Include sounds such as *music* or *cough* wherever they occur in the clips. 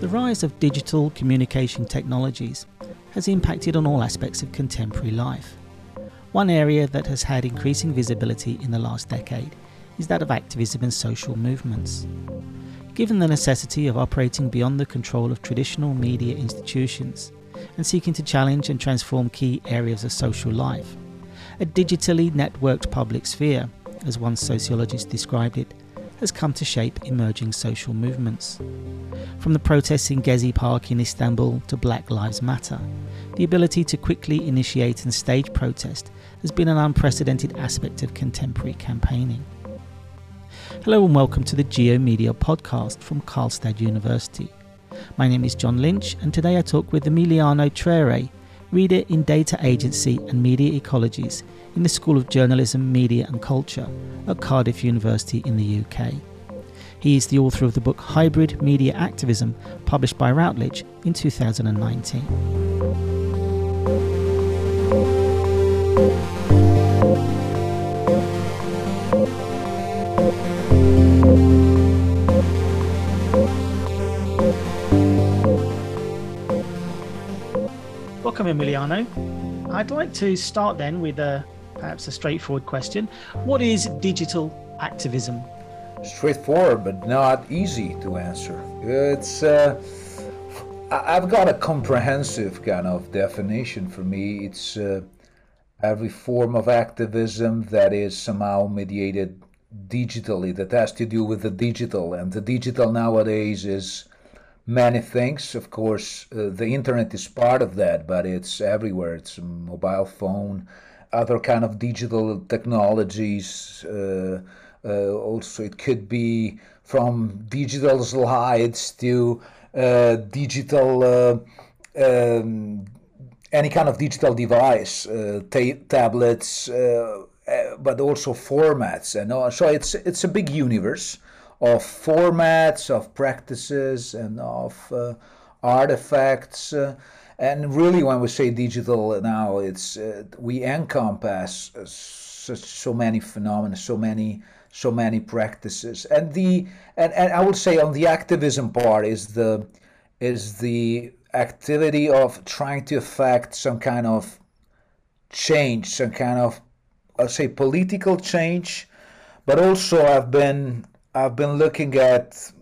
The rise of digital communication technologies has impacted on all aspects of contemporary life. One area that has had increasing visibility in the last decade is that of activism and social movements. Given the necessity of operating beyond the control of traditional media institutions and seeking to challenge and transform key areas of social life, a digitally networked public sphere, as one sociologist described it, has come to shape emerging social movements. From the protests in Gezi Park in Istanbul to Black Lives Matter, the ability to quickly initiate and stage protest has been an unprecedented aspect of contemporary campaigning. Hello and welcome to the GeoMedia podcast from Karlstad University. My name is John Lynch, and today I talk with Emiliano Trere, reader in data agency and media ecologies in the School of Journalism, Media and Culture at Cardiff University in the UK. He is the author of the book Hybrid Media Activism, published by Routledge in 2019. Welcome, Emiliano. I'd like to start then with a perhaps a straightforward question. What is digital activism? Straightforward, but not easy to answer. It's uh, I've got a comprehensive kind of definition for me. It's uh, every form of activism that is somehow mediated digitally, that has to do with the digital, and the digital nowadays is many things. Of course, uh, the internet is part of that, but it's everywhere. It's mobile phone, other kind of digital technologies. Uh, uh, also, it could be from digital slides to uh, digital. Uh, um, any kind of digital device, uh, ta- tablets, but also formats, and so it's it's a big universe of formats, of practices, and of uh, artifacts. Uh, and really, when we say digital now, it's uh, we encompass uh, so many phenomena, so many so many practices. And the and, and I would say on the activism part is the is the activity of trying to affect some kind of change, some kind of I'll say political change, but also I've been I've been looking at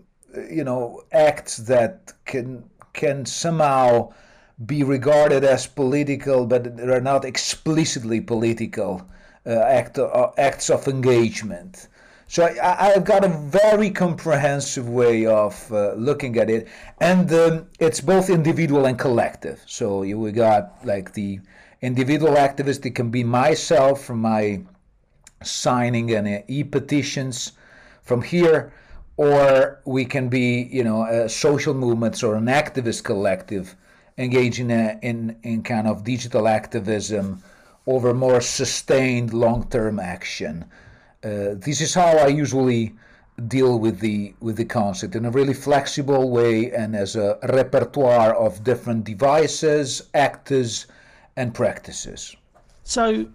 you know acts that can can somehow be regarded as political, but they're not explicitly political uh, act, uh, acts of engagement. So I, have got a very comprehensive way of uh, looking at it, and um, it's both individual and collective. So you, we got like the individual activist. It can be myself from my signing and e-petitions from here, or we can be, you know, a social movements or an activist collective engaging in, in, in kind of digital activism over more sustained long-term action. Uh, this is how I usually deal with the with the concept in a really flexible way and as a repertoire of different devices, actors, and practices. So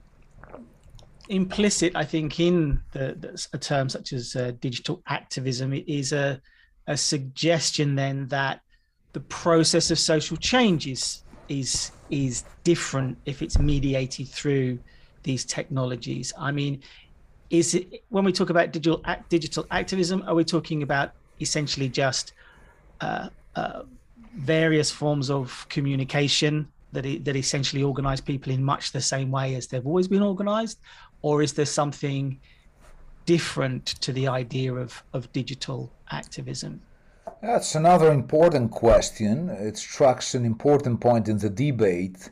implicit, I think, in the, the, a term such as uh, digital activism is a, a suggestion then that the process of social change is is is different if it's mediated through these technologies. I mean, is it when we talk about digital digital activism, are we talking about essentially just uh, uh, various forms of communication that that essentially organize people in much the same way as they've always been organized, or is there something different to the idea of, of digital activism? That's another important question. It strikes an important point in the debate.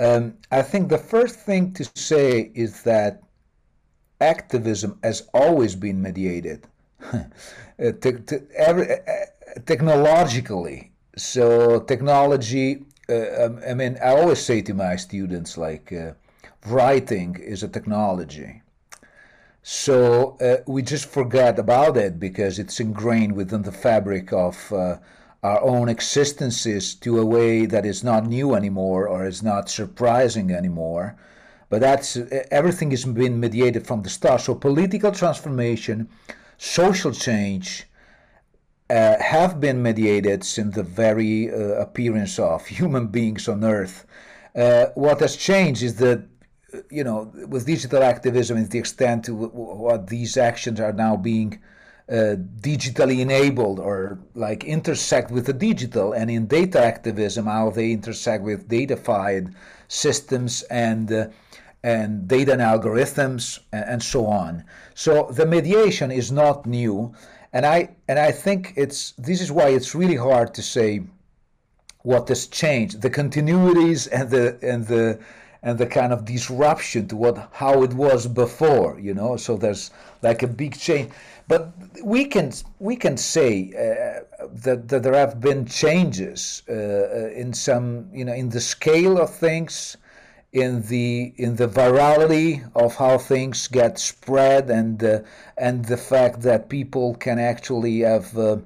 Um, I think the first thing to say is that activism has always been mediated *laughs* uh, every, uh, technologically. So technology. Uh, um, I mean, I always say to my students, like, uh, writing is a technology. So uh, we just forget about it because it's ingrained within the fabric of uh, our own existences to a way that is not new anymore or is not surprising anymore. but that's everything has been mediated from the start. So political transformation, social change, uh, have been mediated since the very uh, appearance of *laughs* human beings on Earth. Uh, what has changed is that, you know, with digital activism, is the extent to what these actions are now being uh, digitally enabled or like intersect with the digital, and in data activism, how they intersect with datafied systems and uh, and data and algorithms and, and so on. So the mediation is not new. And I and I think it's this is why it's really hard to say what has changed, the continuities and the and the and the kind of disruption to what how it was before, you know. So there's like a big change, but we can we can say uh, that, that there have been changes uh, uh in some you know in the scale of things in the in the virality of how things get spread and uh, and the fact that people can actually have uh,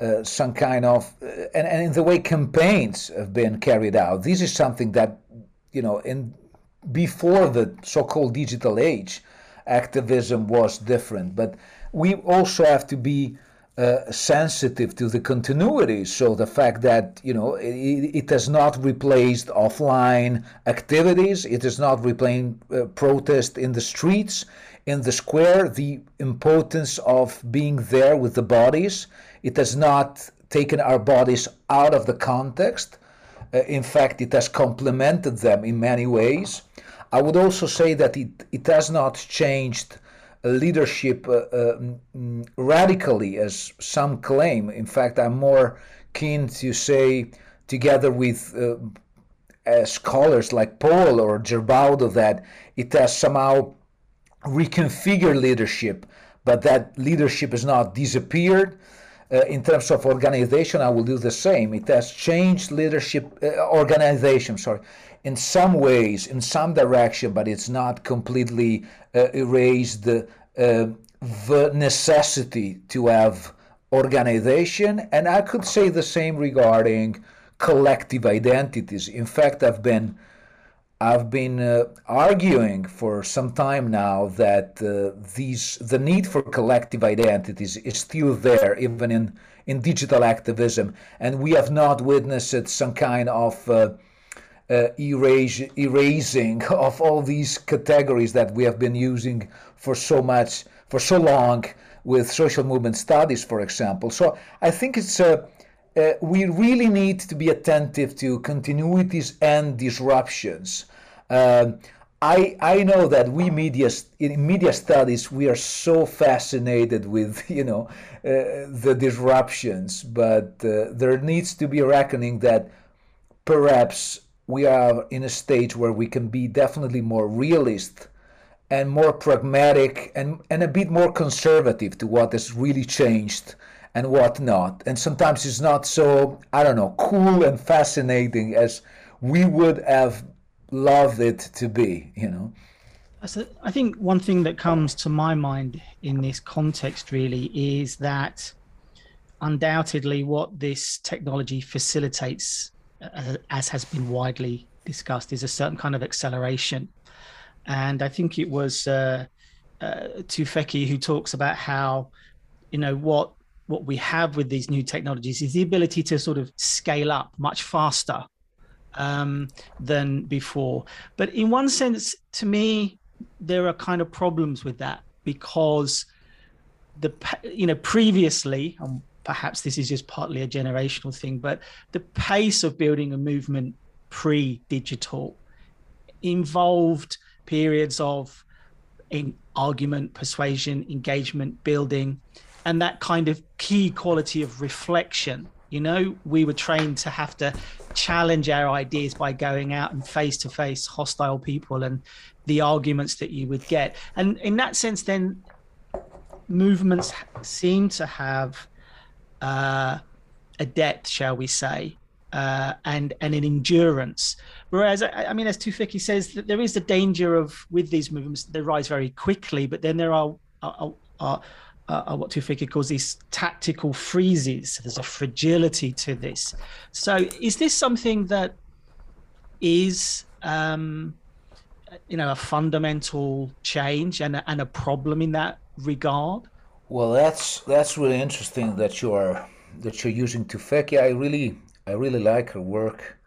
uh, some kind of uh, and, and in the way campaigns have been carried out this is something that you know in before the so-called digital age activism was different but we also have to be uh, sensitive to the continuity. So the fact that you know it, it has not replaced offline activities, it has not replaced uh, protest in the streets, in the square. The importance of being there with the bodies. It has not taken our bodies out of the context. Uh, in fact, it has complemented them in many ways. I would also say that it, it has not changed leadership uh, uh, mm, radically, as some claim. In fact, I'm more keen to say, together with uh, scholars like Paolo Gerbaudo, that it has somehow reconfigured leadership, but that leadership has not disappeared. Uh, in terms of organization, I will do the same. It has changed leadership uh, organization. Sorry, in some ways, in some direction, but it's not completely uh, erased the, uh, the necessity to have organization. And I could say the same regarding collective identities. In fact, I've been I've been uh, arguing for some time now that uh, these the need for collective identities is still there, even in in digital activism, and we have not witnessed some kind of uh, uh, erase, erasing *laughs* of all these categories that we have been using for so much for so long with social movement studies, for example. So I think it's uh, uh, we really need to be attentive to continuities and disruptions. Um, I, I know that we media in media studies we are so fascinated with *laughs* you know uh, the disruptions, but uh, there needs to be a reckoning that perhaps we are in a stage where we can be definitely more realist and more pragmatic and, and a bit more conservative to what has really changed and what not. And sometimes it's not so, I don't know, cool and fascinating as we would have loved it to be, you know. I think one thing that comes to my mind in this context really is that undoubtedly what this technology facilitates uh, as has been widely discussed, is a certain kind of acceleration. And I think it was uh, uh, Tufekci who talks about how, you know, what what we have with these new technologies is the ability to sort of scale up much faster um, than before. But in one sense, to me, there are kind of problems with that because the you know previously, and perhaps this is just partly a generational thing, but the pace of building a movement pre digital involved periods of in argument, persuasion, engagement, building, and that kind of key quality of reflection. You know, we were trained to have to challenge our ideas by going out and face to face hostile people and the arguments that you would get. And in that sense, then movements seem to have uh, a depth, shall we say, uh, and and an endurance. Whereas, I, I mean, as Tufekci says, that there is a danger of with these movements they rise very quickly, but then there are, are, are, are what Tufekci calls these tactical freezes. There's a fragility to this. So, is this something that is um, you know a fundamental change and a, and a problem in that regard? Well, that's that's really interesting that you are that you're using Tufekci. I really I really like her work.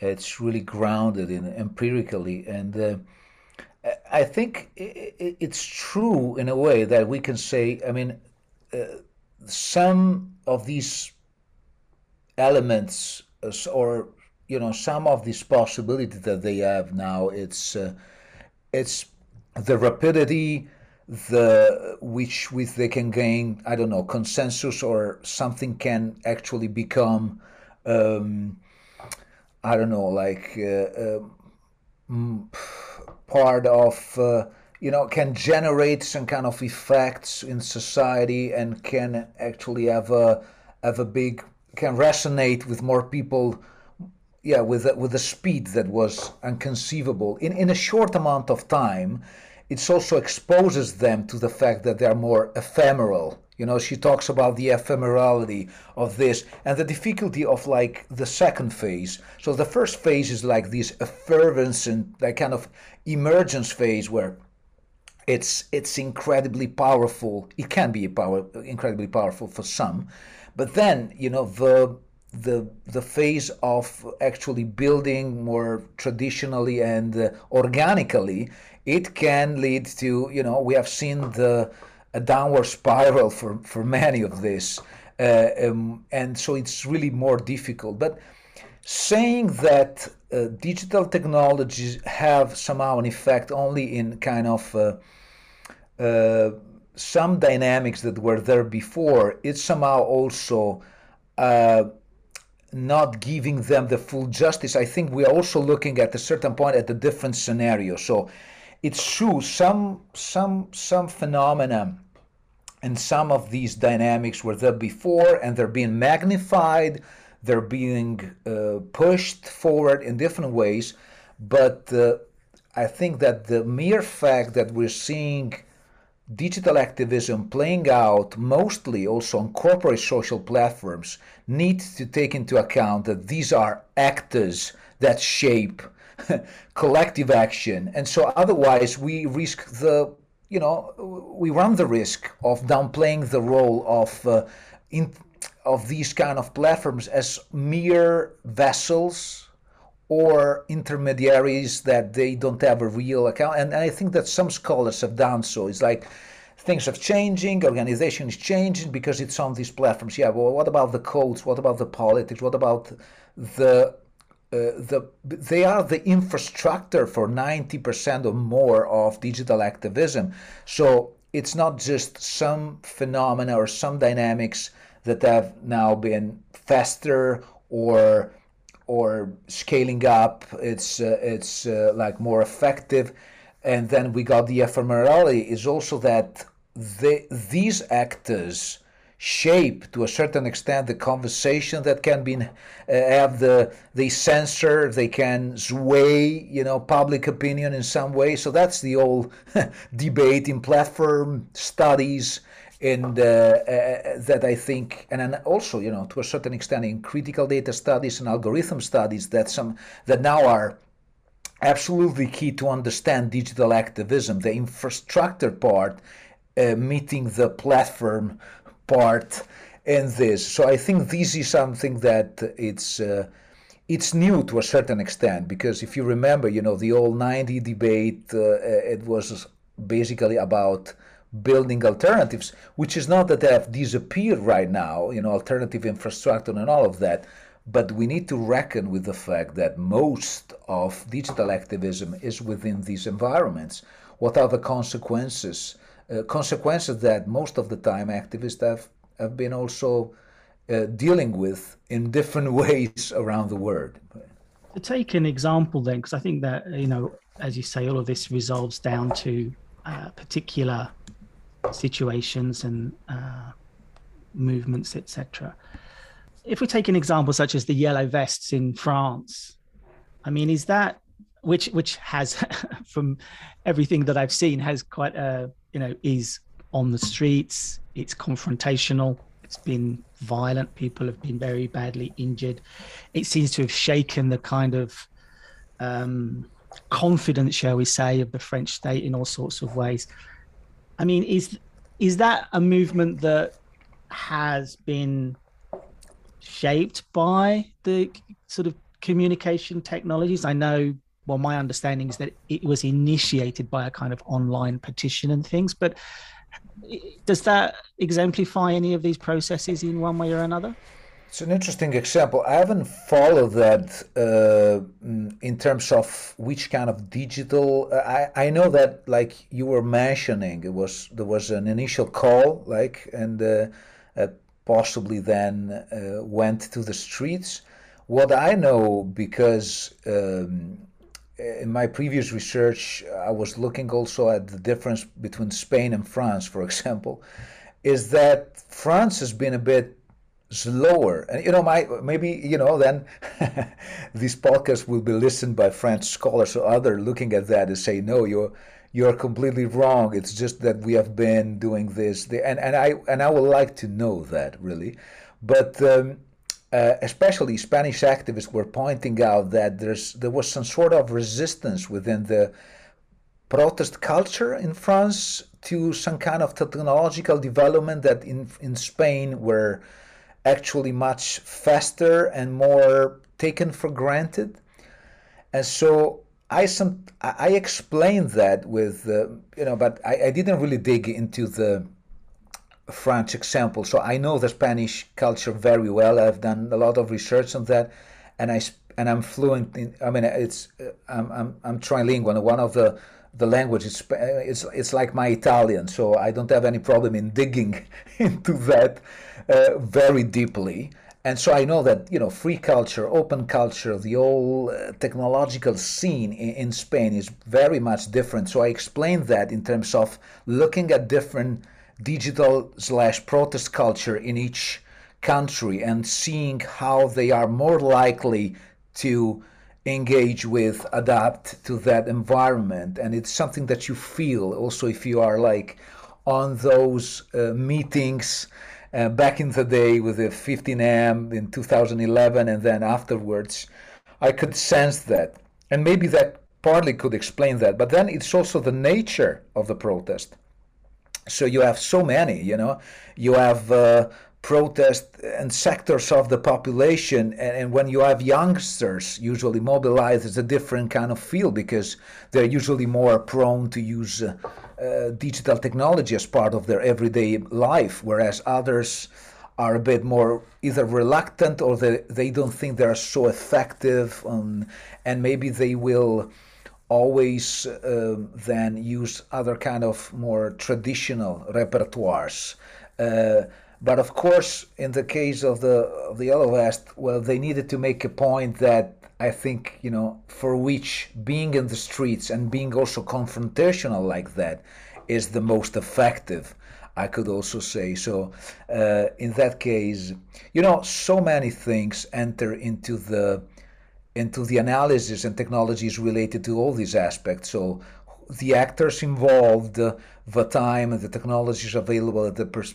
It's really grounded in empirically, and uh, I think it's true in a way that we can say. I mean, uh, some of these elements, or you know, some of these possibilities that they have now, it's uh, it's the rapidity the which with they can gain i don't know consensus or something can actually become um, i don't know like uh, uh, part of uh, you know can generate some kind of effects in society and can actually have a have a big can resonate with more people yeah with a, with a speed that was inconceivable in in a short amount of time it also exposes them to the fact that they're more ephemeral. You know, she talks about the ephemerality of this and the difficulty of like the second phase. So the first phase is like this effervescence and that kind of emergence phase where it's it's incredibly powerful. It can be a power, incredibly powerful for some, but then you know the the the phase of actually building more traditionally and uh, organically it can lead to you know we have seen the a downward spiral for for many of this uh, um, and so it's really more difficult. But saying that uh, digital technologies have somehow an effect only in kind of uh, uh some dynamics that were there before it's somehow also uh, not giving them the full justice. I think we're also looking at a certain point at a different scenario. So it's true some some some phenomena and some of these dynamics were there before and they're being magnified they're being uh, pushed forward in different ways but uh, i think that the mere fact that we're seeing digital activism playing out mostly also on corporate social platforms needs to take into account that these are actors that shape *laughs* collective action. And so otherwise we risk the, you know, we run the risk of downplaying the role of, uh, in, of these kind of platforms as mere vessels or intermediaries that they don't have a real account. And I think that some scholars have done so. It's like things are changing, organization is changing because it's on these platforms. Yeah, well, what about the codes? What about the politics? What about the uh, the, they are the infrastructure for 90% or more of digital activism. So it's not just some phenomena or some dynamics that have now been faster or or scaling up. It's uh, it's uh, like more effective, and then we got the ephemerality. Is also that they, these actors shape to a certain extent the conversation that can be uh, have the they censor they can sway you know public opinion in some way so that's the old *laughs* debate in platform studies and uh, uh, that I think, and also, you know, to a certain extent, in critical data studies and algorithm studies, that some that now are absolutely key to understand digital activism. The infrastructure part uh, meeting the platform part in this. So I think this is something that it's uh, it's new to a certain extent because if you remember, you know, the old 90 debate, uh, it was basically about building alternatives, which is not that they have disappeared right now, you know, alternative infrastructure and all of that. But we need to reckon with the fact that most of digital activism is within these environments. What are the consequences? Uh, consequences that most of the time activists have, have been also uh, dealing with in different *laughs* ways around the world. To take an example, then, because I think that, you know, as you say, all of this resolves down to uh, particular situations and uh, movements, etc. If we take an example such as the yellow vests in France, I mean, is that which which has, *laughs* from everything that I've seen, has quite a you know, is on the streets. It's confrontational. It's been violent. People have been very badly injured. It seems to have shaken the kind of um, confidence, shall we say, of the French state in all sorts of ways. I mean, is is that a movement that has been shaped by the sort of communication technologies? I know, well, my understanding is that it was initiated by a kind of online petition and things, but does that exemplify any of these processes in one way or another? It's an interesting example. I haven't followed that uh, in terms of which kind of digital. I, I know that like you were mentioning, it was there was an initial call, like and uh, uh, possibly then uh, went to the streets. What I know because. Um, in my previous research, I was looking also at the difference between Spain and France, for *laughs* example, is that France has been a bit slower. And you know, my maybe you know then *laughs* this podcast will be listened by French scholars or other looking at that and say, no, you're you're completely wrong. It's just that we have been doing this, and and I and I would like to know that really, but. Um, uh, especially Spanish activists were pointing out that there's there was some sort of resistance within the protest culture in France to some kind of technological development that in in Spain were actually much faster and more taken for granted. And so I some I explained that with uh, you know, but I, I didn't really dig into the French example. So I know the Spanish culture very well. I've done a lot of research on that, and I and I'm fluent in. I mean, it's uh, I'm I'm, I'm trilingual. One of the the language is it's it's like my Italian, so I don't have any problem in digging *laughs* into that uh, very deeply. And so I know that you know free culture, open culture, the whole uh, technological scene in, in Spain is very much different. So I explained that in terms of looking at different digital slash protest culture in each country and seeing how they are more likely to engage with, adapt to that environment. And it's something that you feel also if you are like on those uh, meetings uh, back in the day with the 15M in 2011 and then afterwards. I could sense that. And maybe that partly could explain that. But then it's also the nature of the protest so you have so many, you know, you have uh, protest and sectors of the population, and, and, when you have youngsters usually mobilized, it's a different kind of field because they're usually more prone to use uh, uh, digital technology as part of their everyday life, whereas others are a bit more either reluctant or they, they don't think they're so effective, um, and maybe they will always uh, then use other kind of more traditional repertoires. Uh, but of course, in the case of the of the Yellow Vest, well, they needed to make a point that I think you know for which being in the streets and being also confrontational like that is the most effective. I could also say so. Uh, in that case, you know, so many things enter into the into the analysis and technologies related to all these aspects. So the actors involved, the time, the technologies available at the pers-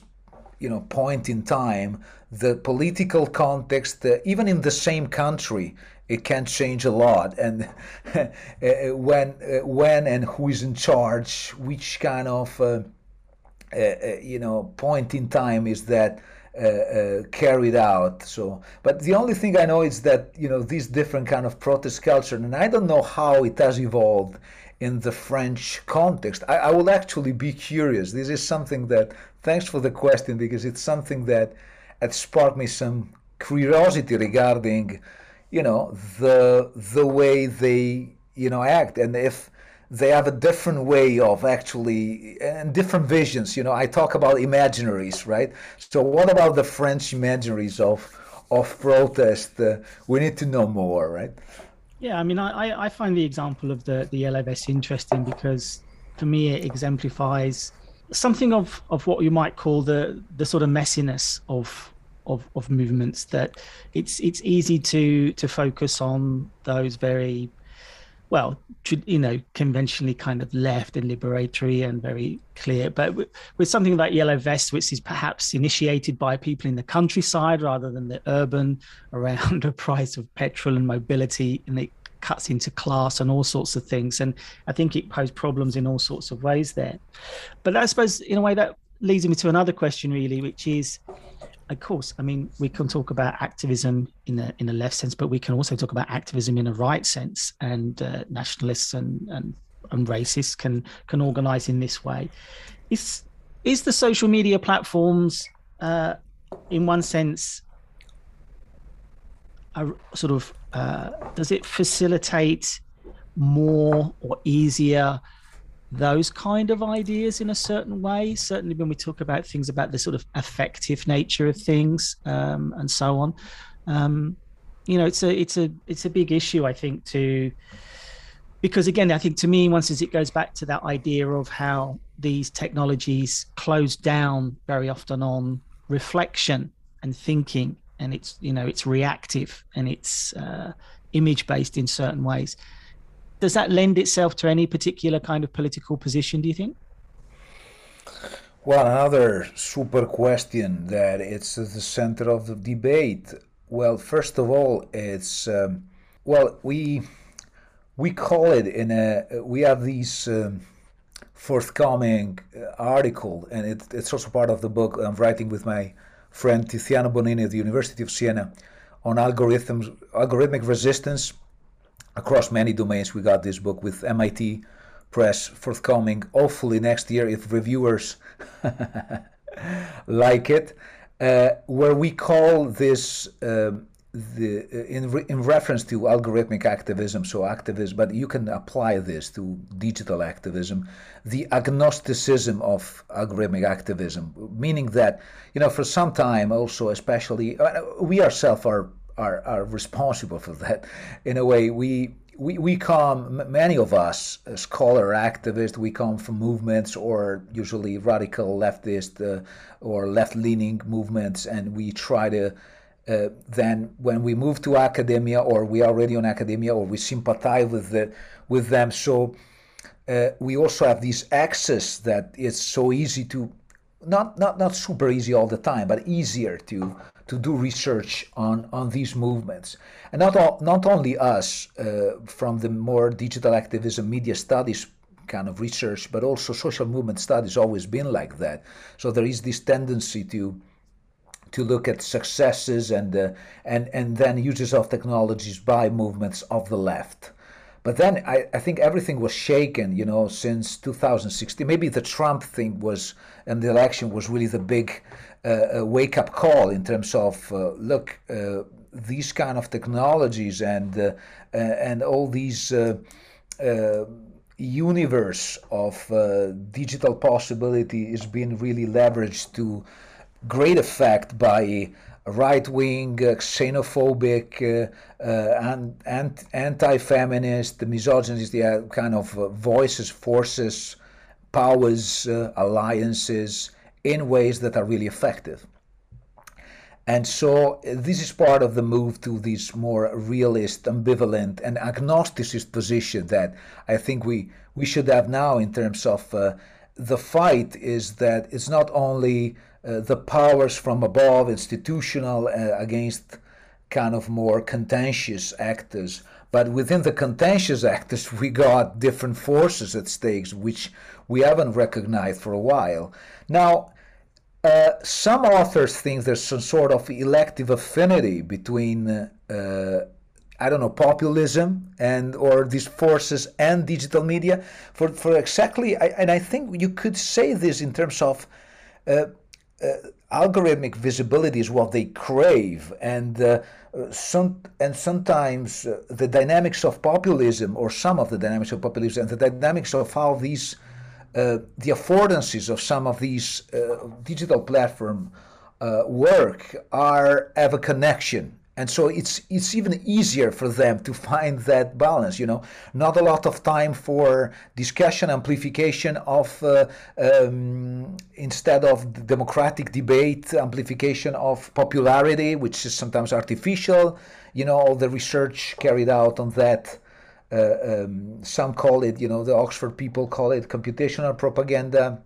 you know point in time, the political context, uh, even in the same country, it can change a lot. And uh, *laughs* when uh, when and who is in charge, which kind of uh, uh, uh, you know point in time is that uh, uh, Uh, uh, carried out. So, but the only thing I know is that you know this different kind of protest culture, and I don't know how it has evolved in the French context. I, I will actually be curious. This is something that. Thanks for the question because it's something that had sparked me some curiosity regarding, you know, the the way they you know act and if they have a different way of actually and different visions you know i talk about imaginaries right? So what about the french imaginaries of of protest? Uh, we need to know more right? Yeah i mean i i find the example of the the vest interesting because for me it exemplifies something of of what you might call the the sort of messiness of of, of movements that it's it's easy to to focus on those very well, you know, conventionally kind of left and liberatory and very clear. But with something like Yellow Vest, which is perhaps initiated by people in the countryside rather than the urban, around *laughs* a price of petrol and mobility, and it cuts into class and all sorts of things. And I think it posed problems in all sorts of ways there. But I suppose, in a way, that leads me to another question, really, which is, of course, I mean, we can talk about activism in the in the left sense, but we can also talk about activism in a right sense, and uh, nationalists and, and and racists can can organize in this way. Is is the social media platforms, uh, in one sense, a sort of uh, does it facilitate more or easier those kind of ideas in a certain way. Certainly when we talk about things about the sort of affective nature of things um, and so on. Um, you know it's a it's a it's a big issue i think to because again i think to me once it goes back to that idea of how these technologies close down very often on reflection and thinking and it's you know it's reactive and it's uh, image based in certain ways does that lend itself to any particular kind of political position do you think? Well another super question that it's at the center of the debate. Well first of all it's um, well we we call it in a we have these um, forthcoming uh, article and it, it's also part of the book i'm writing with my friend tiziano bonini at the university of siena on algorithms algorithmic resistance across many domains we got this book with mit press forthcoming. Hopefully next year if reviewers *laughs* like it uh, where we call this um, the uh, in re, in reference to algorithmic activism, so activism, but you can apply this to digital activism, the agnosticism of algorithmic activism, meaning that you know for some time also, especially uh, we ourselves are are are responsible for that. In a way, we. We, we come, many of us, scholar activists, we come from movements or usually radical leftist uh, or left leaning movements, and we try to uh, then when we move to academia or we are already on academia or we sympathize with the, with them so uh, we also have this access that it's so easy to not not not super easy all the time but easier to to do research on on these movements and not all, not only us uh, from the more digital activism media studies kind of research but also social movement studies always been like that so there is this tendency to to look at successes and uh, and and then uses of technologies by movements of the left. But then I, I think everything was shaken, you know, since 2016. Maybe the Trump thing was, and the election was really the big uh, wake up call in terms of uh, look, uh, these kind of technologies and uh, uh, and all these universe of digital possibility is being really leveraged to great effect by right wing, uh, xenophobic, uh, uh, and, anti feminist, misogynist, the kind of voices, forces, powers, alliances in ways that are really effective. And so this is part of the move to this more realist, ambivalent, and agnosticist position that I think we, we should have now in terms of uh, the fight is that it's not only uh, the powers from above, institutional, uh, against kind of more contentious actors. But within the contentious actors, *laughs* we got different forces at stakes, which we haven't recognized for a while. Now, uh, some authors think there's some sort of elective affinity between, uh, I don't know, populism and or these forces and digital media. For for exactly, I, and I think you could say this in terms of uh, uh, algorithmic visibility is what they crave, and uh, some and sometimes uh, the dynamics of populism, or some of the dynamics of populism, and the dynamics of how these uh, the affordances of some of these uh, digital platform uh, work are have a connection and so it's it's even easier for them to find that balance you know? Not a lot of time for discussion amplification of uh, um, instead of democratic debate amplification of popularity which is sometimes artificial you know all the research carried out on that uh, um, some call it you know the oxford people call it computational propaganda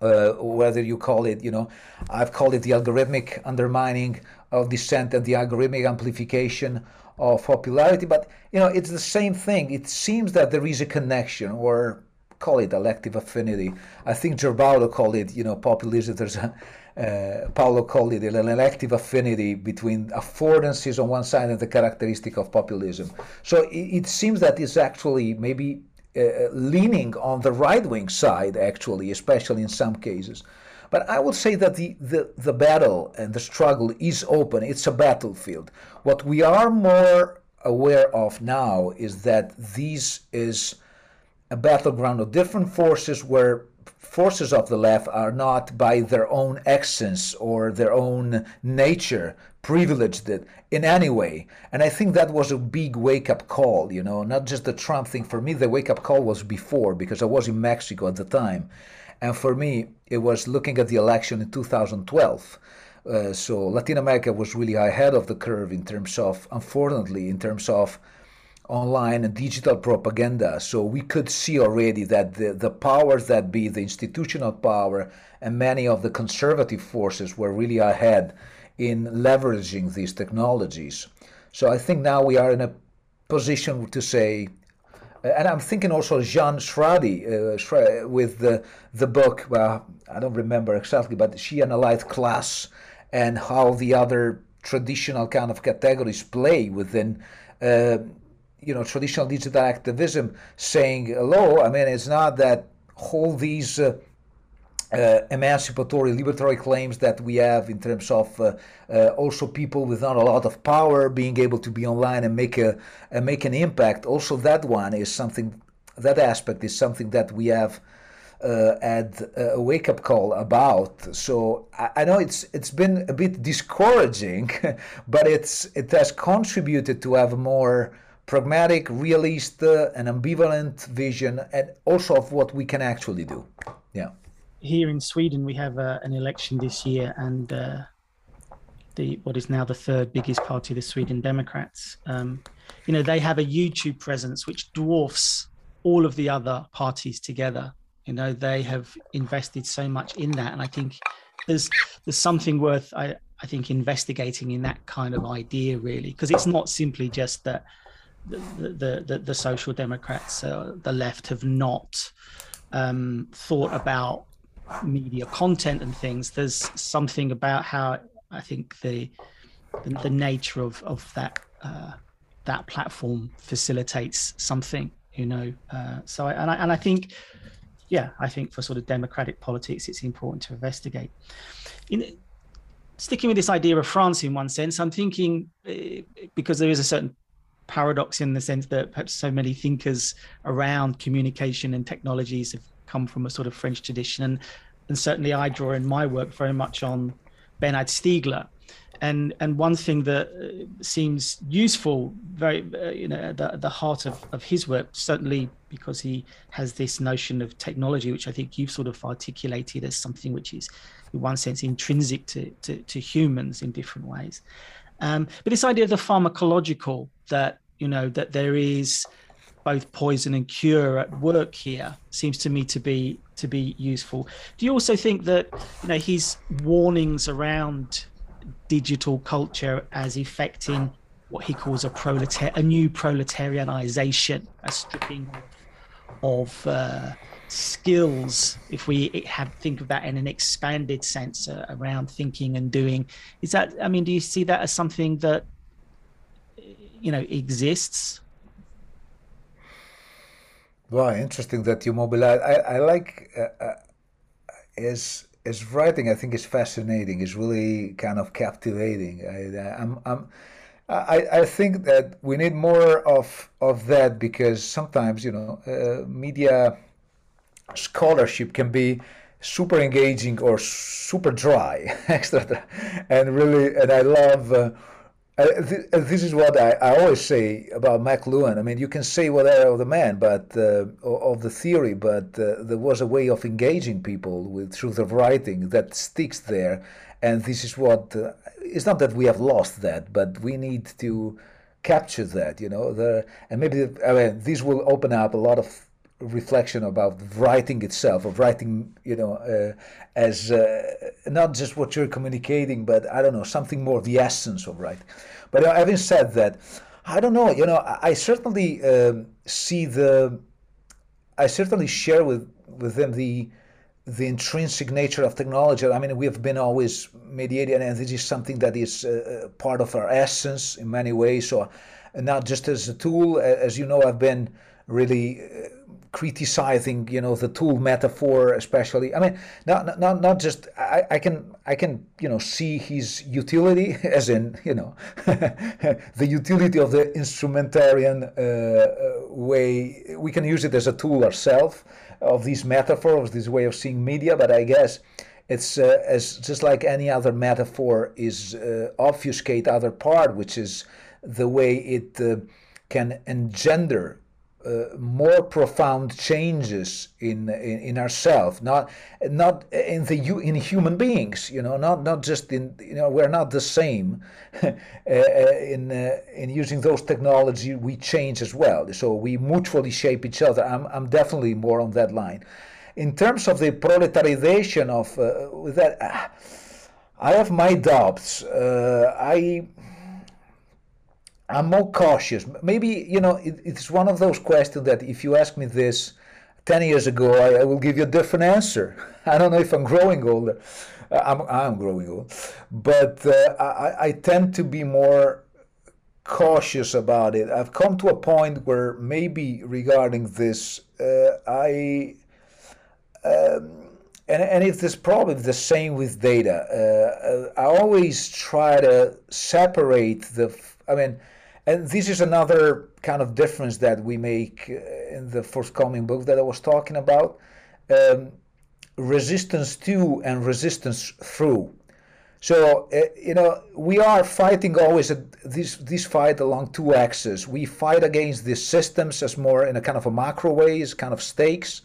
uh, whether you call it, you know, I've called it the algorithmic undermining of dissent and the algorithmic amplification of popularity. But you know, it's the same thing. It seems that there is a connection, or call it elective affinity. I think Gerbaudo called it, you know, populism. There's a, uh, Paolo called it an elective affinity between affordances on one side and the characteristic of populism. So it, it seems that it's actually maybe uh, leaning on the right wing side, actually, especially in some cases. But I would say that the, the, the battle and the struggle is open. It's a battlefield. What we are more aware of now is that this is a battleground of different forces where forces of the left are not by their own essence or their own nature privileged in any way. And I think that was a big wake up call, you know, not just the Trump thing. For me, the wake up call was before because I was in Mexico at the time. And for me, it was looking at the election in 2012. Uh, so Latin America was really ahead of the curve in terms of, unfortunately, in terms of online and digital propaganda. So we could see already that the, the powers that be, the institutional power, and many of the conservative forces were really ahead in leveraging these technologies. So I think now we are in a position to say, and I'm thinking also Jean Schradie uh, with the the book. Well, I don't remember exactly, but she analyzed class and how the other traditional kind of categories play within. Uh, you know, traditional digital activism saying, hello, I mean, it's not that all these uh, uh, emancipatory, liberatory claims that we have in terms of uh, uh, also people with not a lot of power being able to be online and make a and make an impact. Also, that one is something. That aspect is something that we have uh, had a wake up call about. So I, I, know it's it's been a bit discouraging, *laughs* but it's it has contributed to have a more pragmatic, realist, uh, and ambivalent vision, and also of what we can actually do. Yeah here in Sweden, we have uh, an election this year, and uh, the what is now the third biggest party, the Sweden Democrats. Um, you know, they have a YouTube presence which dwarfs all of the other parties together. You know, they have invested so much in that, and I think there's there's something worth I, I think investigating in that kind of idea really, because it's not simply just that the the the, the social democrats, uh, the left, have not um, thought about media content and things, there's something about how I think the the, the nature of of that uh, that platform facilitates something, you know. Uh, so I, and I and I think, yeah, I think for sort of democratic politics, it's important to investigate. In, sticking with this idea of France in one sense, I'm thinking uh, because there is a certain paradox in the sense that perhaps so many thinkers around communication and technologies have come from a sort of French tradition, and and certainly I draw in my work very much on Bernard Stiegler. And, and one thing that uh, seems useful, very uh, you know, at the, the heart of, of his work, certainly because he has this notion of technology, which I think you've sort of articulated as something which is, in one sense, intrinsic to, to, to humans in different ways. Um, but this idea of the pharmacological, that you know that there is both poison and cure at work here seems to me to be to be useful. Do you also think that you know his warnings around digital culture as affecting what he calls a proletar a new proletarianization, a stripping of uh, skills, if we have think of that in an expanded sense uh, around thinking and doing, is that I mean, do you see that as something that you know exists well, interesting that you mobilize. I, I like uh, uh, his his writing. I think is fascinating. Is really kind of captivating. I, I'm, I'm I, I think that we need more of of that because sometimes you know uh, media scholarship can be super engaging or super dry, *laughs* extra, and really. And I love. Uh, th- this is what I, I, always say about McLuhan. I mean, you can say whatever of the man, but uh, of the theory, but uh, there was a way of engaging people with through the writing that sticks there, and this is what. Uh, it's not that we have lost that, but we need to capture that. You know, the, and maybe I mean, this will open up a lot of reflection about writing itself, of writing, you know, uh, as uh, not just what you're communicating, but I don't know, something more, the essence of writing. But uh, having said that, I don't know. You know, I, I certainly um, see the. I certainly share with with them the the intrinsic nature of technology. I mean, we have been always mediated, and this is something that is uh, uh part of our essence in many ways. So, not just as a tool, as you know, I've been really uh, criticizing you know the tool metaphor especially. I mean not not not just i i can i can you know see his utility *laughs* as in you know *laughs* the utility of the instrumentarian uh, uh, way. We can use it as a tool ourselves of these metaphors this way of seeing media but i guess it's uh, as just like any other metaphor is uh, obfuscate other part which is the way it uh, can engender uh, more profound changes in in, in ourselves, not not in the in human beings. You know, not not just in you know we're not the same. *laughs* uh, in uh, in using those technology, we change as well. So we mutually shape each other. I'm I'm definitely more on that line. In terms of the proletarization of uh, that, I have my doubts. Uh, I I'm more cautious. Maybe, you know, it, it's one of those questions that if you ask me this 10 years ago, I, I, will give you a different answer. *laughs* I don't know if I'm growing older. Uh, I'm, I'm growing old. But uh, I, I tend to be more cautious about it. I've come to a point where maybe regarding this, uh, I. Um, and, and it's this probably the same with data. Uh, uh, I always try to separate the. I mean, and this is another kind of difference that we make uh, in the forthcoming book that I was talking about um, resistance to and resistance through. So, uh, you know, we are fighting always a, this, this fight along two axes. We fight against these systems as more in a kind of a macro way, as kind of stakes,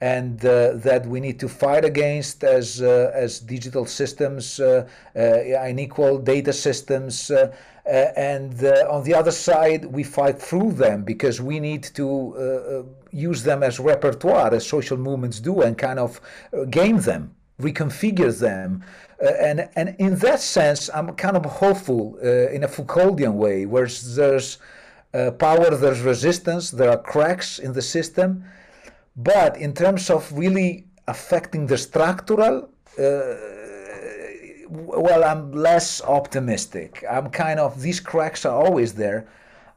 and uh, that we need to fight against as, uh, as digital systems, uh, uh, unequal data systems, and uh, on the other side, we fight through them because we need to uh, use them as repertoire, as social movements do, and kind of game them, reconfigure them. Uh, and and in that sense, I'm kind of hopeful uh, in a Foucauldian way, where there's uh, power, there's resistance, there are cracks in the system, but in terms of really affecting the structural well, I'm less optimistic. I'm kind of, these cracks are always there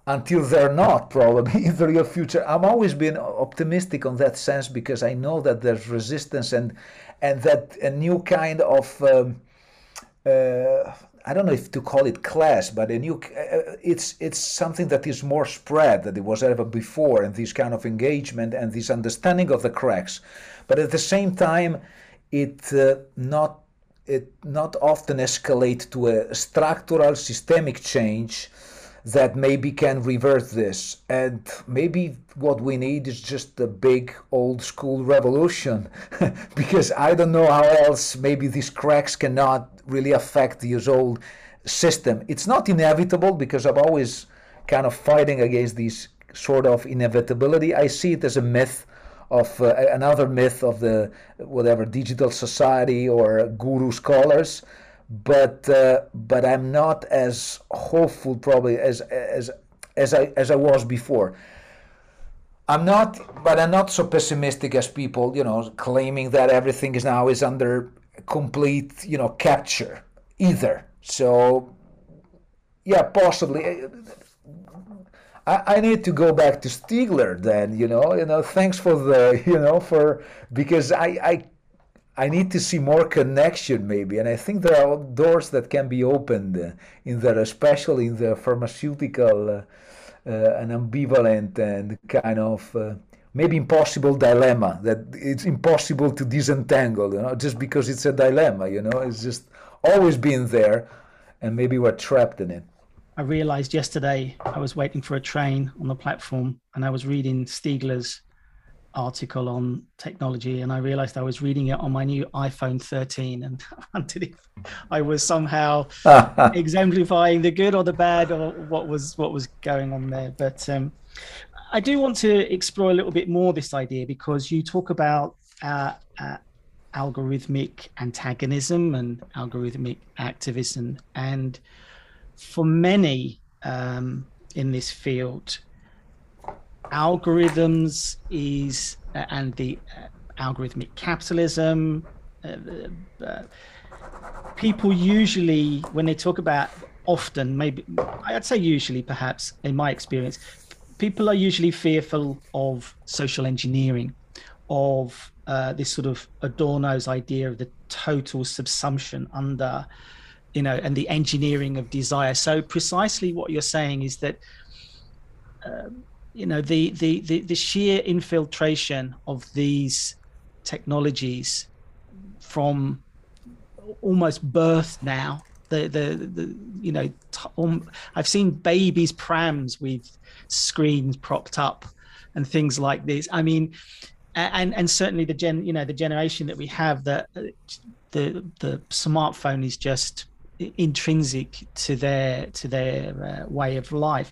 until they're not, probably *laughs* in the real future. I'm always been optimistic on that sense because I know that there's resistance and and that a new kind of um, uh, I don't know if to call it class, but a new uh, it's it's something that is more spread than it was ever before, and this kind of engagement and this understanding of the cracks. But at the same time, it uh, not it not often escalate to a structural systemic change that maybe can reverse this. And maybe what we need is just a big old school revolution, *laughs* because I don't know how else maybe these cracks cannot really affect the old system. It's not inevitable because I'm always kind of fighting against this sort of inevitability. I see it as a myth of uh, another myth of the whatever digital society or guru scholars but uh, but I'm not as hopeful probably as as as I as I was before. I'm not, but I'm not so pessimistic as people, you know, claiming that everything is now is under complete, you know, capture either. So, yeah, possibly. I, I need to go back to Stiegler then, you know, you know, thanks for the, *laughs* you know, for, because I, I, I need to see more connection maybe, and I think there are doors that can be opened in there, especially in the pharmaceutical uh, uh, and ambivalent and kind of uh, maybe impossible dilemma that it's impossible to disentangle, you know, just because it's a dilemma, you know, it's just always been there, and maybe we're trapped in it. I realized yesterday I was waiting for a train on the platform and I was reading Stiegler's article on technology and I realized I was reading it on my new iPhone 13 and *laughs* wondered if I was somehow *laughs* exemplifying the good or the bad or what was what was going on there. But um, I do want to explore a little bit more this idea because you talk about uh, uh, algorithmic antagonism and algorithmic activism and for many, um, in this field. Algorithms is uh, and the uh, algorithmic capitalism. Uh, uh, people usually, when they talk about often, maybe I'd say usually, perhaps in my experience, people are usually fearful of social engineering, of uh, this sort of Adorno's idea of the total subsumption under, you know, and the engineering of desire. So precisely what you're saying is that, um, you know, the, the the the sheer infiltration of these technologies from almost birth now the the, the you know t- um, I've seen babies prams with screens propped up and things like this. I mean, and and certainly the gen you know the generation that we have that uh, the the smartphone is just intrinsic to their to their uh, way of life.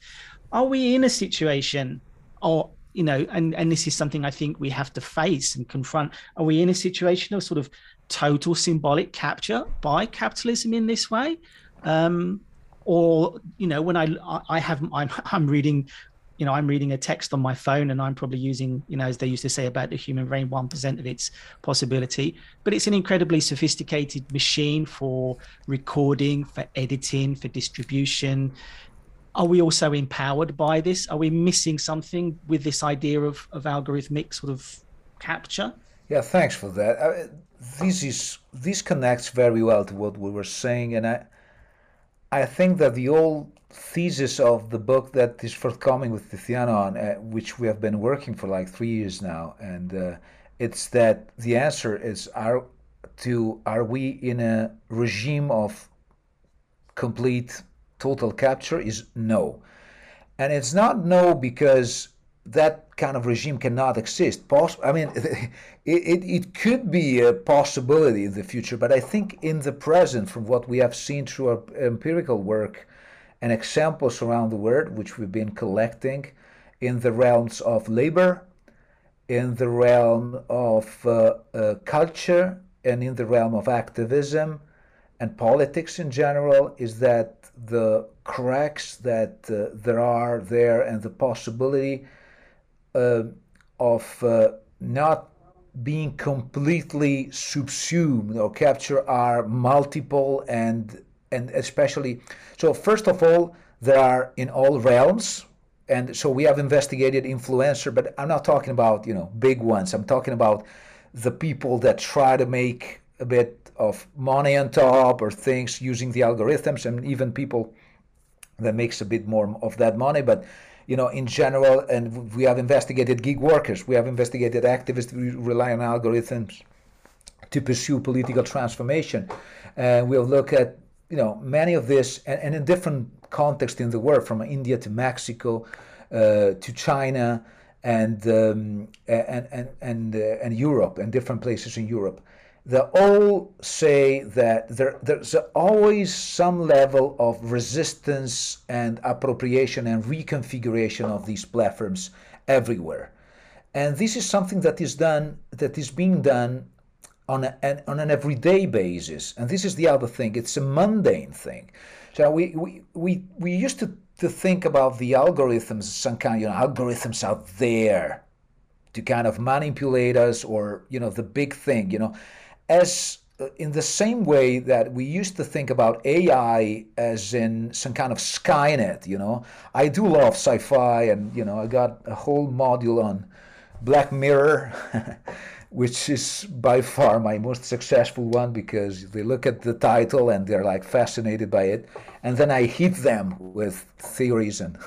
Are we in a situation, or you know, and and this is something I think we have to face and confront. Are we in a situation of sort of total symbolic capture by capitalism in this way? Um, or you know, when I I have I'm *laughs* I'm reading you know i'm reading a text on my phone and i'm probably using you know as they used to say about the human brain 1% of its possibility. But it's an incredibly sophisticated machine for recording for editing for distribution. Are we also empowered by this? Are we missing something with this idea of, of algorithmic sort of capture? Yeah thanks for that. Uh, this is this connects very well to what we were saying, and I I think that the old thesis of the book that is forthcoming with Tiziano on, uh, which we have been working for like three years now, and uh, it's that the answer is are to are we in a regime of complete total capture is no, and it's not no because that kind of regime cannot exist. Poss- I mean, *laughs* it, it, it could be a possibility in the future, but I think in the present, from what we have seen through our empirical work and examples around the world, which we've been collecting in the realms of labor, in the realm of uh, uh, culture, and in the realm of activism and politics in general, is that the cracks that uh, there are there and the possibility uh, of uh, not being completely subsumed or capture are multiple and and especially so first of all there are in all realms and so we have investigated influencer but i'm not talking about you know big ones. I'm talking about the people that try to make a bit of money on top or things using the algorithms and even people that makes a bit more of that money. But you know, in general, and we have investigated gig workers, we have investigated activists who rely on algorithms to pursue political transformation. And we'll look at, you know, many of this, and, and in different contexts in the world, from India to Mexico uh, to China and um, and and and, uh, and Europe and different places in Europe they all say that there, there's always some level of resistance and appropriation and reconfiguration of these platforms everywhere. And this is something that is done, that is being done on, a, an, on an everyday basis. And this is the other thing, it's a mundane thing. So we, we, we, we used to, to think about the algorithms, some kind, you know, algorithms out there to kind of manipulate us or, you know, the big thing, you know as uh, in the same way that we used to think about AI as in some kind of Skynet, you know, I do love sci-fi, and you know, I got a whole module on Black Mirror, *laughs* which is by far my most successful one because they look at the title and they're like fascinated by it, and then I hit them with theories, *laughs* and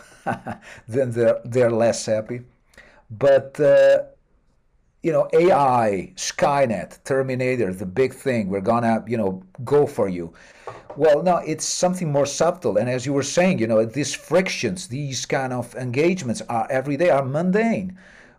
then they're they're less happy. But uh, you know, AI, Skynet, Terminator, the big thing, we're gonna, you know, go for you. Well, no, it's something more subtle. And as you were saying, you know, these frictions, these kind of engagements are every day are mundane.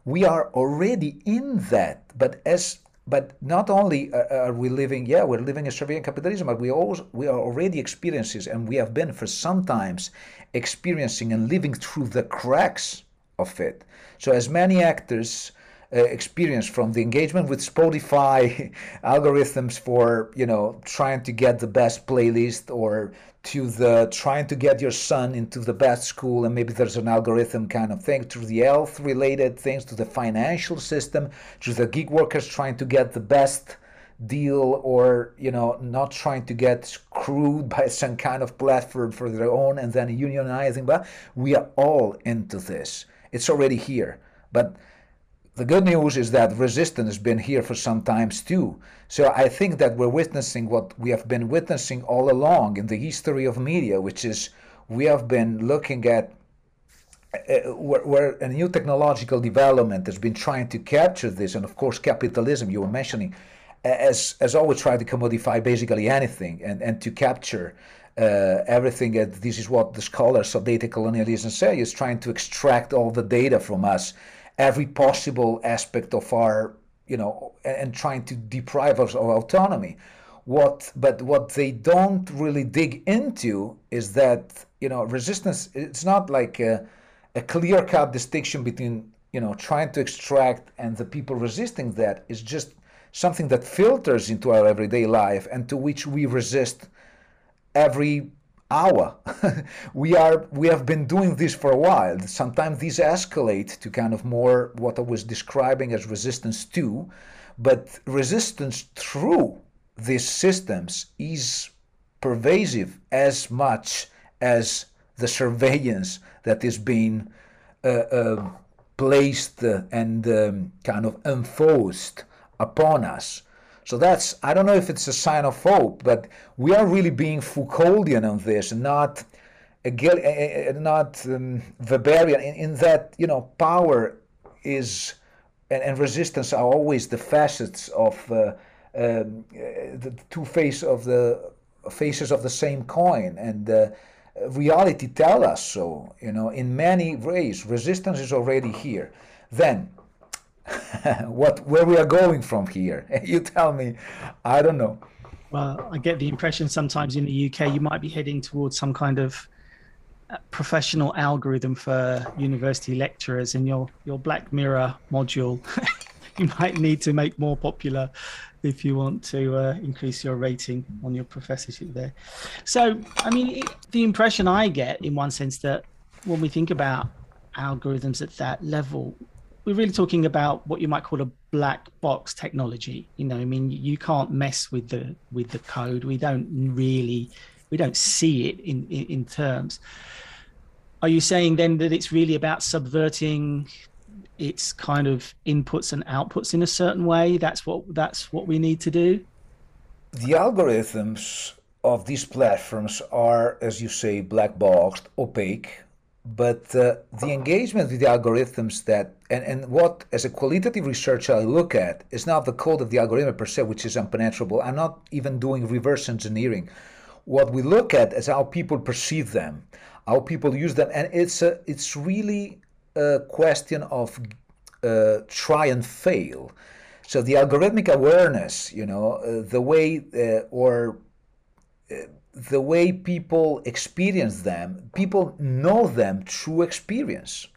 We are already in that. But as but not only are we living, yeah, we're living a surveillance capitalism, but we also we are already experiences, and we have been for some times experiencing and living through the cracks of it. So as many actors uh, experience from the engagement with Spotify *laughs* algorithms for you know trying to get the best playlist or to the trying to get your son into the best school and maybe there's an algorithm kind of thing to the health related things to the financial system to the gig workers trying to get the best deal or you know not trying to get screwed *laughs* by some kind of platform for their own and then unionizing. But we are all into this. It's already here. But the good news is that resistance has been here for some times too. So I think that we're witnessing what we have been witnessing all along in the history of media, which is we have been looking at uh, where, a new technological development has been trying to capture this, and of course, capitalism you were mentioning, as as always tried to commodify basically anything and, and to capture uh, everything. And this is what the scholars of data colonialism say: is trying to extract all the data from us every possible aspect of our, you know, and trying to deprive us of autonomy. What, but what they don't really dig into is that, you know, resistance, it's not like a, a clear cut distinction between, you know, trying to extract and the people resisting that is just something that filters into our everyday life and to which we resist every hour. *laughs* we are we have been doing this for a while. Sometimes these escalate to kind of more what I was describing as resistance to, but resistance through these systems is pervasive as much as the surveillance that is being uh, uh, placed and um, kind of enforced upon us so that's, I don't know if it's a sign of hope, but we are really being Foucauldian on this, not not um, Weberian, in, in, that, you know, power is, and, and resistance are always the facets of uh, um, the two face of the faces of the same coin. And uh, reality tell us so, you know, in many ways, resistance is already here. Then, *laughs* what where we are going from here? *laughs* You tell me. I don't know. Well i get the impression sometimes in the uk you might be heading towards some kind of uh, professional algorithm for university lecturers in your your black mirror module *laughs* you might need to make more popular if you want to uh, increase your rating on your professorship there. So i mean the impression i get in one sense that when we think about algorithms at that level we're really talking about what you might call a black box technology. You know, I mean, you can't mess with the with the code. We don't really, we don't see it in in, in terms. Are you saying then that it's really about subverting its kind of inputs and outputs in a certain way? That's what that's what we need to do. The algorithms of these platforms are, as you say, black boxed, opaque but uh, the engagement with the algorithms that and, and what as a qualitative researcher i look at is not the code of the algorithm per se which is impenetrable i'm not even doing reverse engineering. What we look at is how people perceive them how people use them and it's a, it's really a question of uh, try and fail. So the algorithmic awareness you know uh, the way uh, or uh, the way people experience them, people know them through experience.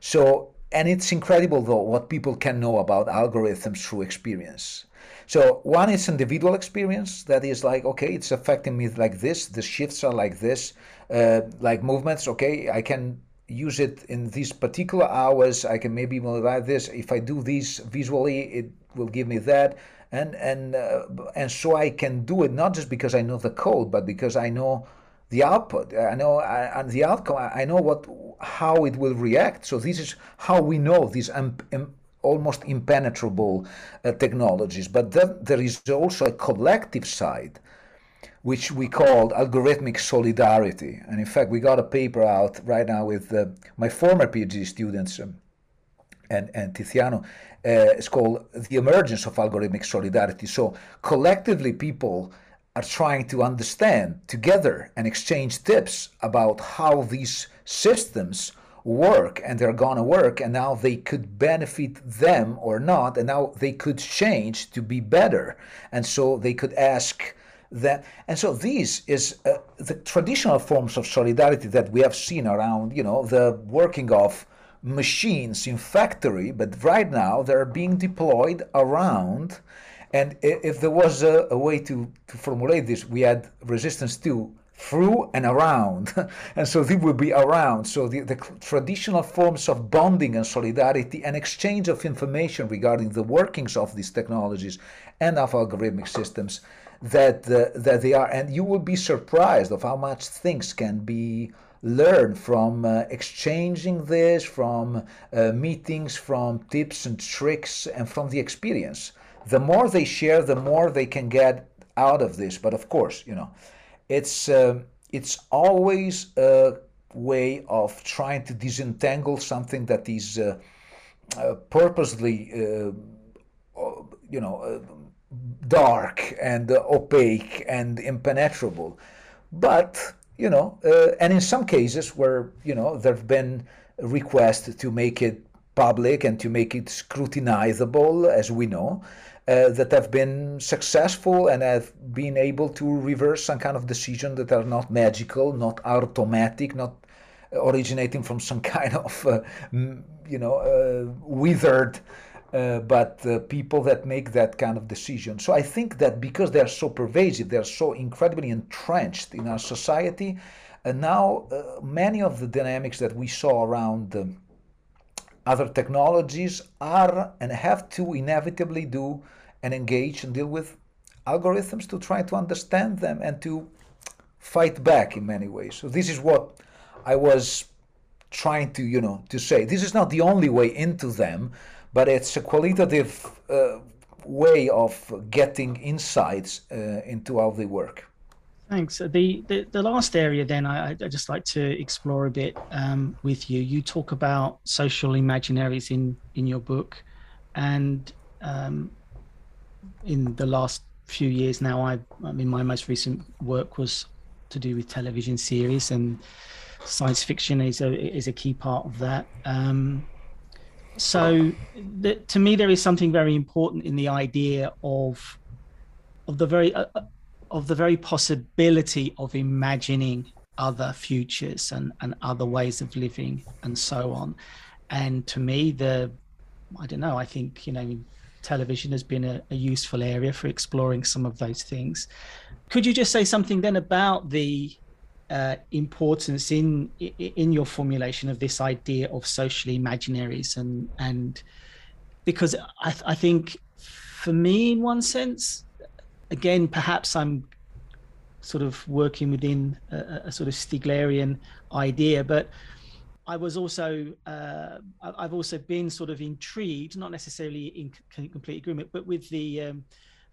So, and it's incredible though what people can know about algorithms through experience. So, one is individual experience that is like, okay, it's affecting me like this, the shifts are like this, uh, like movements, okay, I can use it in these particular hours, I can maybe modify this. If I do this visually, it will give me that and and uh, and so I can do it not just because I know the code, but because I know the output. I know and the outcome. I know what how it will react. So this is how we know these um, um, almost impenetrable uh, technologies. But then there is also a collective side, which we called algorithmic solidarity. And in fact, we got a paper out right now with uh, my former PhD students. Um, and, and Tiziano, uh, it's called The Emergence of Algorithmic Solidarity. So collectively, people are trying to understand together and exchange tips about how these systems work and they're going to work and now they could benefit them or not and now they could change to be better and so they could ask that and so this is uh, the traditional forms of solidarity that we have seen around you know the working of machines in factory, but right now they're being deployed around. And if there was a, a way to, to formulate this, we had resistance to through and around. *laughs* and so they will be around. So the, the traditional forms of bonding and solidarity and exchange of information regarding the workings of these technologies and of algorithmic systems that uh, that they are and you will be surprised of how much things can be learned from uh, exchanging this from uh, meetings from tips and tricks and from the experience the more they share the more they can get out of this but of course you know it's uh, it's always a way of trying to disentangle something that is uh, uh, purposely, uh, you know, dark and opaque and impenetrable. But you know, uh, and in some cases where you know there've been requests to make it public and to make it scrutinizable, as we know uh, that have been successful and have been able to reverse some kind of decision that are not magical, not automatic, not originating from some *laughs* kind of, uh, you know, uh, withered. Uh, but people that make that kind of decision. So I think that because they are so pervasive, they are so incredibly entrenched in our society, and now uh, many of the dynamics that we saw around um, other technologies are and have to inevitably do and engage and deal with algorithms to try to understand them and to fight back in many ways. So this is what I was trying to, you know, to say. This is not the only way into them, but it's a qualitative uh, way of getting insights uh, into how they work. Thanks. The, the, the last area, then, I I just like to explore a bit um, with you. You talk about social imaginaries in in your book, and um, in the last few years now, I I mean, my most recent work was to do with television series, and science fiction is a is a key part of that. Um, so, the, to me, there is something very important in the idea of of the very uh, of the very possibility of imagining other futures and, and other ways of living and so on. And to me, the I don't know, I think, you know, television has been a, a useful area for exploring some of those things. Could you just say something then about the uh, importance in in your formulation of this idea of social imaginaries and and because I, I think for me in one sense again, perhaps I'm sort of working within a, a sort of Stieglerian idea, but I was also uh, I've also been sort of intrigued, not necessarily in complete agreement, but with the um,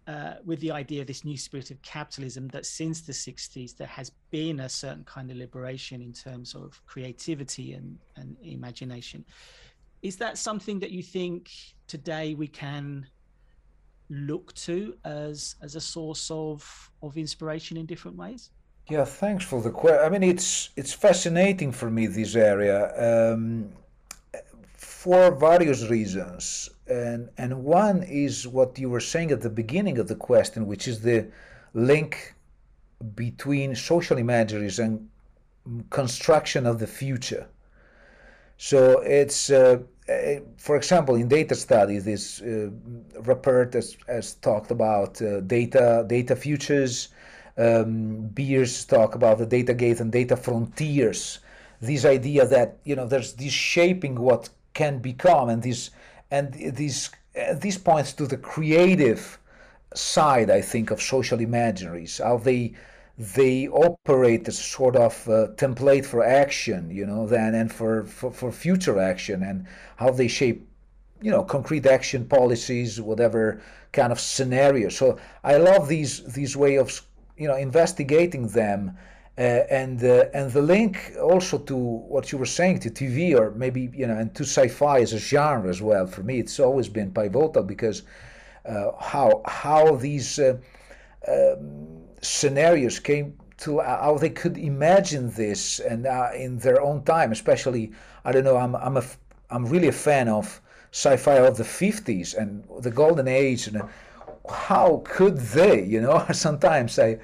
uh, with the idea of this new spirit of capitalism that since the 60s there has been a certain kind of liberation in terms of creativity and, and imagination. Is that something that you think today we can look to as as a source of of inspiration in different ways? Yeah, thanks for the question. I mean, it's it's fascinating for me this area um, for various reasons, and and one is what you were saying at the beginning of the question, which is the link between social imageries and construction of the future. So it's uh, uh, for example, in data studies, this uh, Ruppert has, has, talked about uh, data data futures. Um, Beers talk about the data gaze and data frontiers. This idea that you know there's this shaping what can become, and this and these uh, this points to the creative side, I think, of social imaginaries. How they they operate as sort of uh, template for action, you know, then and for, for, for future action and how they shape, you know, concrete action policies, whatever kind of scenario. So I love these these way of, you know, investigating them. Uh, and uh, and the link also to what you were saying to TV or maybe you know and to sci-fi as a genre as well for me it's always been pivotal because uh, how how these um, scenarios came to how they could imagine this and uh, in their own time especially i don't know i'm i'm a i'm really a fan of sci-fi of the 50s and the golden age and how could they you know *laughs* sometimes i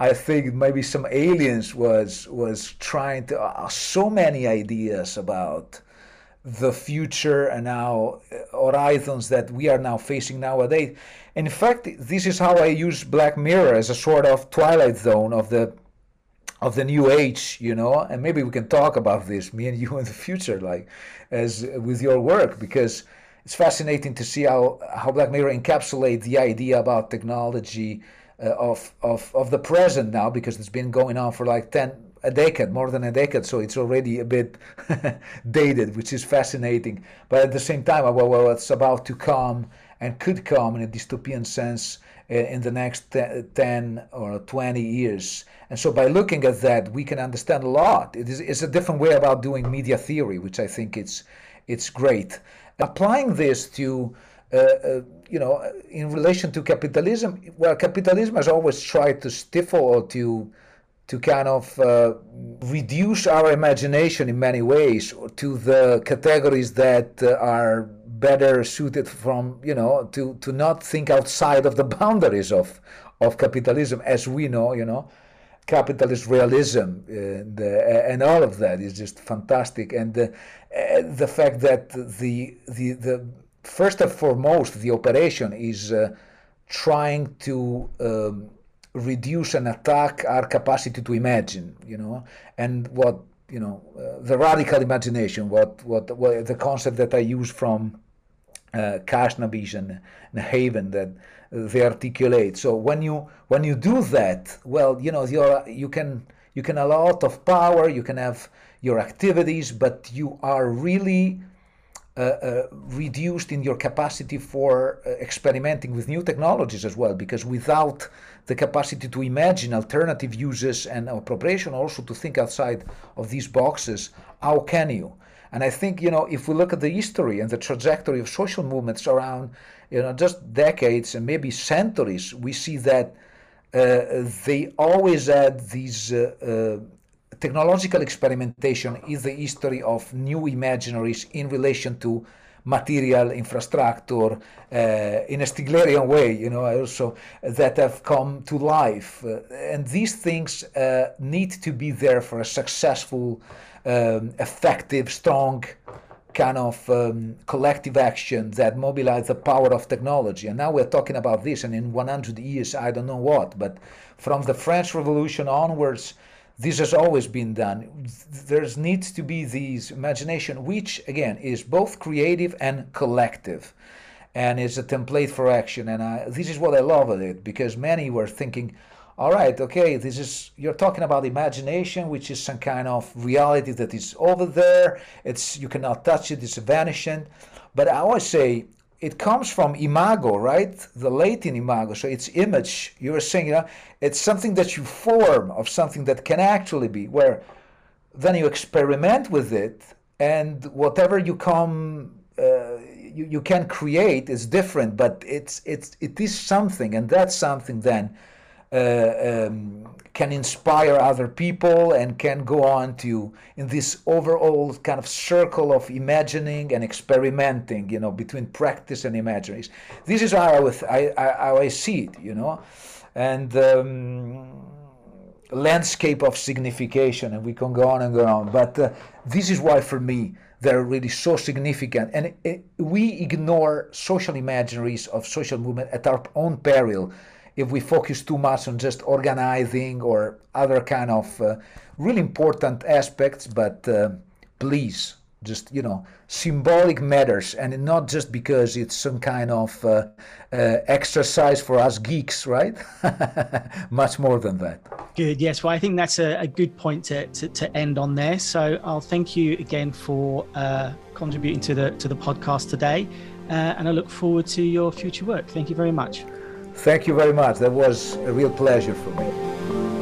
i think maybe some aliens was was trying to uh, so many ideas about the future and now uh, horizons that we are now facing nowadays. In fact, this is how I use Black Mirror as a sort of twilight zone of the of the new age, you know. And maybe we can talk about this, me and *laughs* you, in the future, like as with your work, because it's fascinating to see how how Black Mirror encapsulates the idea about technology uh, of of of the present now, because it's been going on for like ten a decade, more than a decade, so it's already a bit *laughs* dated, which is fascinating. But at the same time, well, well, what's about to come and could come in a dystopian sense uh, in the next 10 or 20 years. And so by looking at that, we can understand a lot. It is it's a different way about doing media theory, which I think it's, it's great. Applying this to uh, uh, you know, in relation to capitalism, well, capitalism has always tried to stifle or to to kind of uh, reduce our imagination in many ways to the categories that uh, are better suited from you know to to not think outside of the *laughs* boundaries of of capitalism. As we know you know capitalist realism and, uh, and all of that is just fantastic. And the, uh, the fact that the the the first and foremost the operation is uh, trying to um, reduce and attack our capacity to imagine, you know, and what you know, uh, the radical imagination, what, what, what the concept that I use from uh, Khasnabish and, and Haiven that they articulate. So when you when you do that, well, you know, you you can you can a lot of power, you can have your activities, but you are really reduced in your capacity for uh, experimenting with new technologies as well, because without the capacity to imagine alternative uses and appropriation, also to think outside of these boxes, how can you? And I think, you know, if we look at the history and the trajectory of social movements around, you know, just decades and maybe centuries, we see that uh, they always had these uh, uh, technological experimentation is the history of new imaginaries in relation to material infrastructure uh, in a Stieglerian way, you know, also that have come to life. Uh, and these things uh, need to be there for a successful, um, effective, strong kind of um, collective action that mobilize the power of technology. And now we're talking about this, and in 100 years, I don't know what, but from the French Revolution onwards, this has always been done. There needs to be this imagination, which again is both creative and collective, and is a template for action. And I, this is what I love of it because many were thinking, all right, okay, this is you're talking about imagination, which is some kind of reality that is over there. It's you cannot touch it; it's vanishing. But I always say it comes from imago, right? The Latin imago. So it's image. You were saying, you know, it's something that you form of something that can actually be, where then you experiment with it, and whatever you come, uh, you, you can create is different, but it's it's it is something, and that's something then um, can inspire other people and can go on to in this overall kind of circle of imagining and experimenting you know between practice and imaginaries this is how I, I, how I see it you know? And um, landscape of signification and we can go on and go on. But uh, this is why for me they're really so significant. And it, it, we ignore social imaginaries of social movement at our own peril if we focus too much on just organizing or other kind of uh, really important aspects but uh, please just you know symbolic matters and not just because it's some kind of uh, uh exercise for us geeks right? *laughs* Much more than that. Good. Yes. Well i think that's a, a good point to, to, to, end on there. So i'll thank you again for uh, contributing to the to the podcast today uh, and i look forward to your future work. Thank you very much Thank you very much. That was a real pleasure for me.